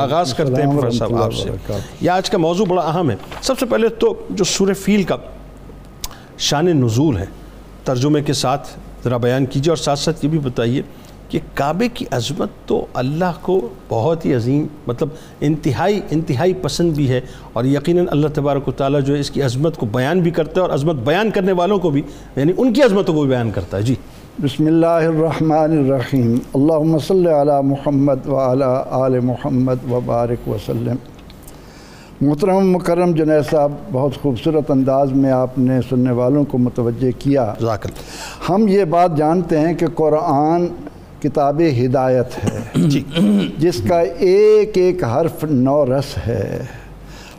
آغاز کرتے ہیں پروفیسر صاحب آپ سے۔ یہ آج کا موضوع بڑا اہم ہے۔ سب سے پہلے تو جو سورہ فیل کا شان نزول ہے ترجمے کے ساتھ ذرا بیان کیجیے اور ساتھ ساتھ یہ بھی بتائیے کہ کعبے کی عظمت تو اللہ کو بہت ہی عظیم مطلب انتہائی انتہائی پسند بھی ہے اور یقیناً اللہ تبارک و تعالیٰ جو ہے اس کی عظمت کو بیان بھی کرتا ہے اور عظمت بیان کرنے والوں کو بھی یعنی ان کی عظمتوں کو بھی بیان کرتا ہے۔ جی۔ بسم اللہ الرحمن الرحیم۔ اللہم صلی علی محمد وعلی آل محمد وبارک وسلم۔ محترم مکرم جنید صاحب بہت خوبصورت انداز میں آپ نے سننے والوں کو متوجہ کیا۔ ہم یہ بات جانتے ہیں کہ قرآن کتاب ہدایت ہے۔ جی۔ جس کا ایک ایک حرف نو رس ہے۔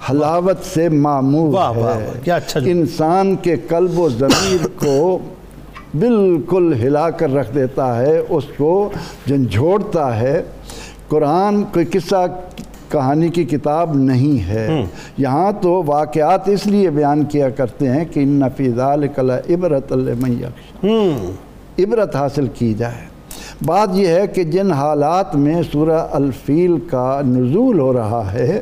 حلاوت سے معمول ہے۔ اچھا انسان کے قلب و ضمیر کو بالکل ہلا کر رکھ دیتا ہے اس کو جھنجھوڑتا ہے۔ قرآن کوئی قصہ کہانی کی کتاب نہیں ہے۔ یہاں تو واقعات اس لیے بیان کیا کرتے ہیں کہ ان لعبرۃ لمن یخشی۔ ہوں۔ عبرت حاصل کی جائے۔ بات یہ ہے کہ جن حالات میں سورہ الفیل کا نزول ہو رہا ہے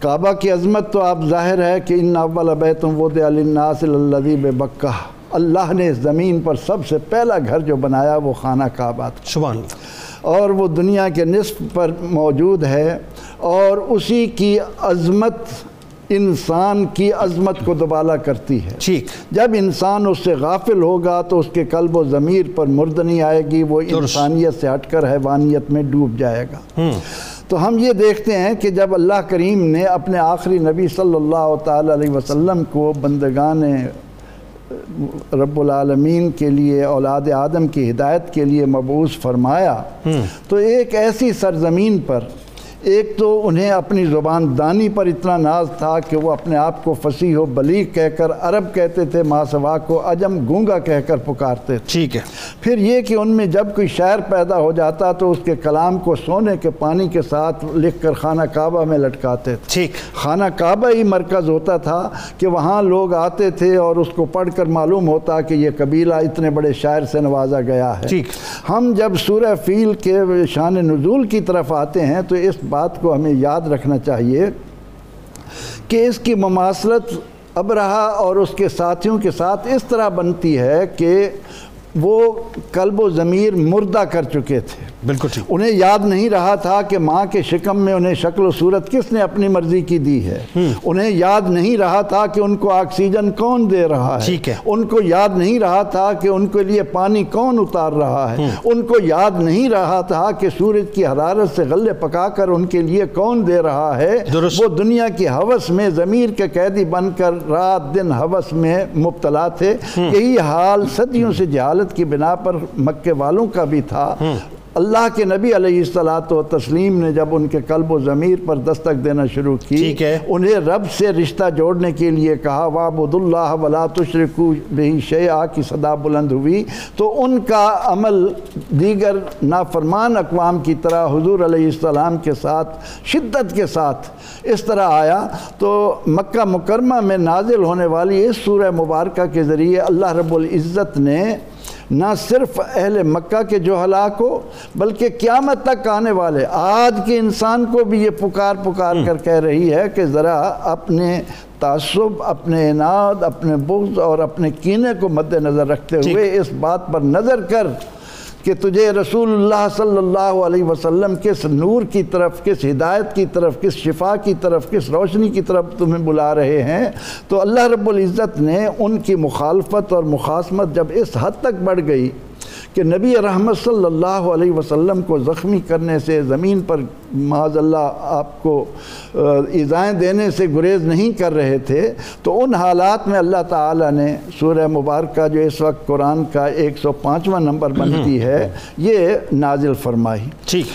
کعبہ کی عظمت تو آپ ظاہر ہے کہ ان اول بیت وضع للناس الذی ببکہ۔ اللہ نے اس زمین پر سب سے پہلا گھر جو بنایا وہ خانہ کعبہ تھا۔ سبحان اللہ۔ اور وہ دنیا کے نصف پر موجود ہے اور اسی کی عظمت انسان کی عظمت کو دوبالا کرتی ہے۔ ٹھیک۔ جب انسان اس سے غافل ہوگا تو اس کے قلب و ضمیر پر مردنی آئے گی وہ انسانیت سے ہٹ کر حیوانیت میں ڈوب جائے گا۔ تو ہم یہ دیکھتے ہیں کہ جب اللہ کریم نے اپنے آخری نبی صلی اللہ تعالی علیہ وسلم کو بندگان رب العالمین کے لیے اولاد آدم کی ہدایت کے لیے مبعوث فرمایا۔ تو ایک ایسی سرزمین پر ایک تو انہیں اپنی زبان دانی پر اتنا ناز تھا کہ وہ اپنے آپ کو فصیح و بلیغ کہہ کر عرب کہتے تھے ماسوا کو عجم گونگا کہہ کر پکارتے تھے۔ ٹھیک ہے۔ پھر یہ کہ ان میں جب کوئی شاعر پیدا ہو جاتا تو اس کے کلام کو سونے کے پانی کے ساتھ لکھ کر خانہ کعبہ میں لٹکاتے تھے۔ ٹھیک۔ خانہ کعبہ ہی مرکز ہوتا تھا کہ وہاں لوگ آتے تھے اور اس کو پڑھ کر معلوم ہوتا کہ یہ قبیلہ اتنے بڑے شاعر سے نوازا گیا ہے۔ ٹھیک۔ ہم جب سورہ فیل کے شان نزول کی طرف آتے ہیں تو اس بات کو ہمیں یاد رکھنا چاہیے کہ اس کی مماثلت ابرہا اور اس کے ساتھیوں کے ساتھ اس طرح بنتی ہے کہ وہ قلب و ضمیر مردہ کر چکے تھے۔ بالکل ٹھیک۔ انہیں یاد نہیں رہا تھا کہ ماں کے شکم میں انہیں شکل و صورت کس نے اپنی مرضی کی دی ہے۔ انہیں یاد نہیں رہا تھا کہ ان کو آکسیجن کون دے رہا ہے۔ ٹھیک ہے۔ ان کو یاد نہیں رہا تھا کہ ان کے لیے پانی کون اتار رہا ہے۔ ان کو یاد نہیں رہا تھا کہ سورج کی حرارت سے غلے پکا کر ان کے لیے کون دے رہا ہے۔ وہ دنیا کی حوث میں ضمیر کے قیدی بن کر رات دن حوث میں مبتلا تھے۔ یہی حال صدیوں سے جہالت کی بنا پر مکے والوں کا بھی تھا۔ اللہ کے نبی علیہ الصلاۃ و تسلیم نے جب ان کے قلب و ضمیر پر دستک دینا شروع کی انہیں رب سے رشتہ جوڑنے کے لیے کہا وابد اللہ ولا تشرکو بہی شیعہ کی صدا بلند ہوئی۔ تو ان کا عمل دیگر نافرمان اقوام کی طرح حضور علیہ السلام کے ساتھ شدت کے ساتھ اس طرح آیا۔ تو مکہ مکرمہ میں نازل ہونے والی اس سورہ مبارکہ کے ذریعے اللہ رب العزت نے نہ صرف اہل مکہ کے جو ہلاک ہو بلکہ قیامت تک آنے والے آج کے انسان کو بھی یہ پکار پکار کر کہہ رہی ہے کہ ذرا اپنے تعصب اپنے اناد اپنے بغض اور اپنے کینے کو مد نظر رکھتے ہوئے اس بات پر نظر کر۔ کہ تجھے رسول اللہ صلی اللہ علیہ وسلم کس نور کی طرف، کس ہدایت کی طرف، کس شفا کی طرف، کس روشنی کی طرف تمہیں بلا رہے ہیں؟ تو اللہ رب العزت نے ان کی مخالفت اور مخاسمت جب اس حد تک بڑھ گئی کہ نبی رحمت صلی اللہ علیہ وسلم کو زخمی کرنے سے زمین پر معاذ اللہ آپ کو ایزائیں دینے سے گریز نہیں کر رہے تھے تو ان حالات میں اللہ تعالیٰ نے سورہ مبارکہ جو اس وقت قرآن کا ایک سو پانچواں نمبر بنتی ہے یہ نازل فرمائی۔ ٹھیک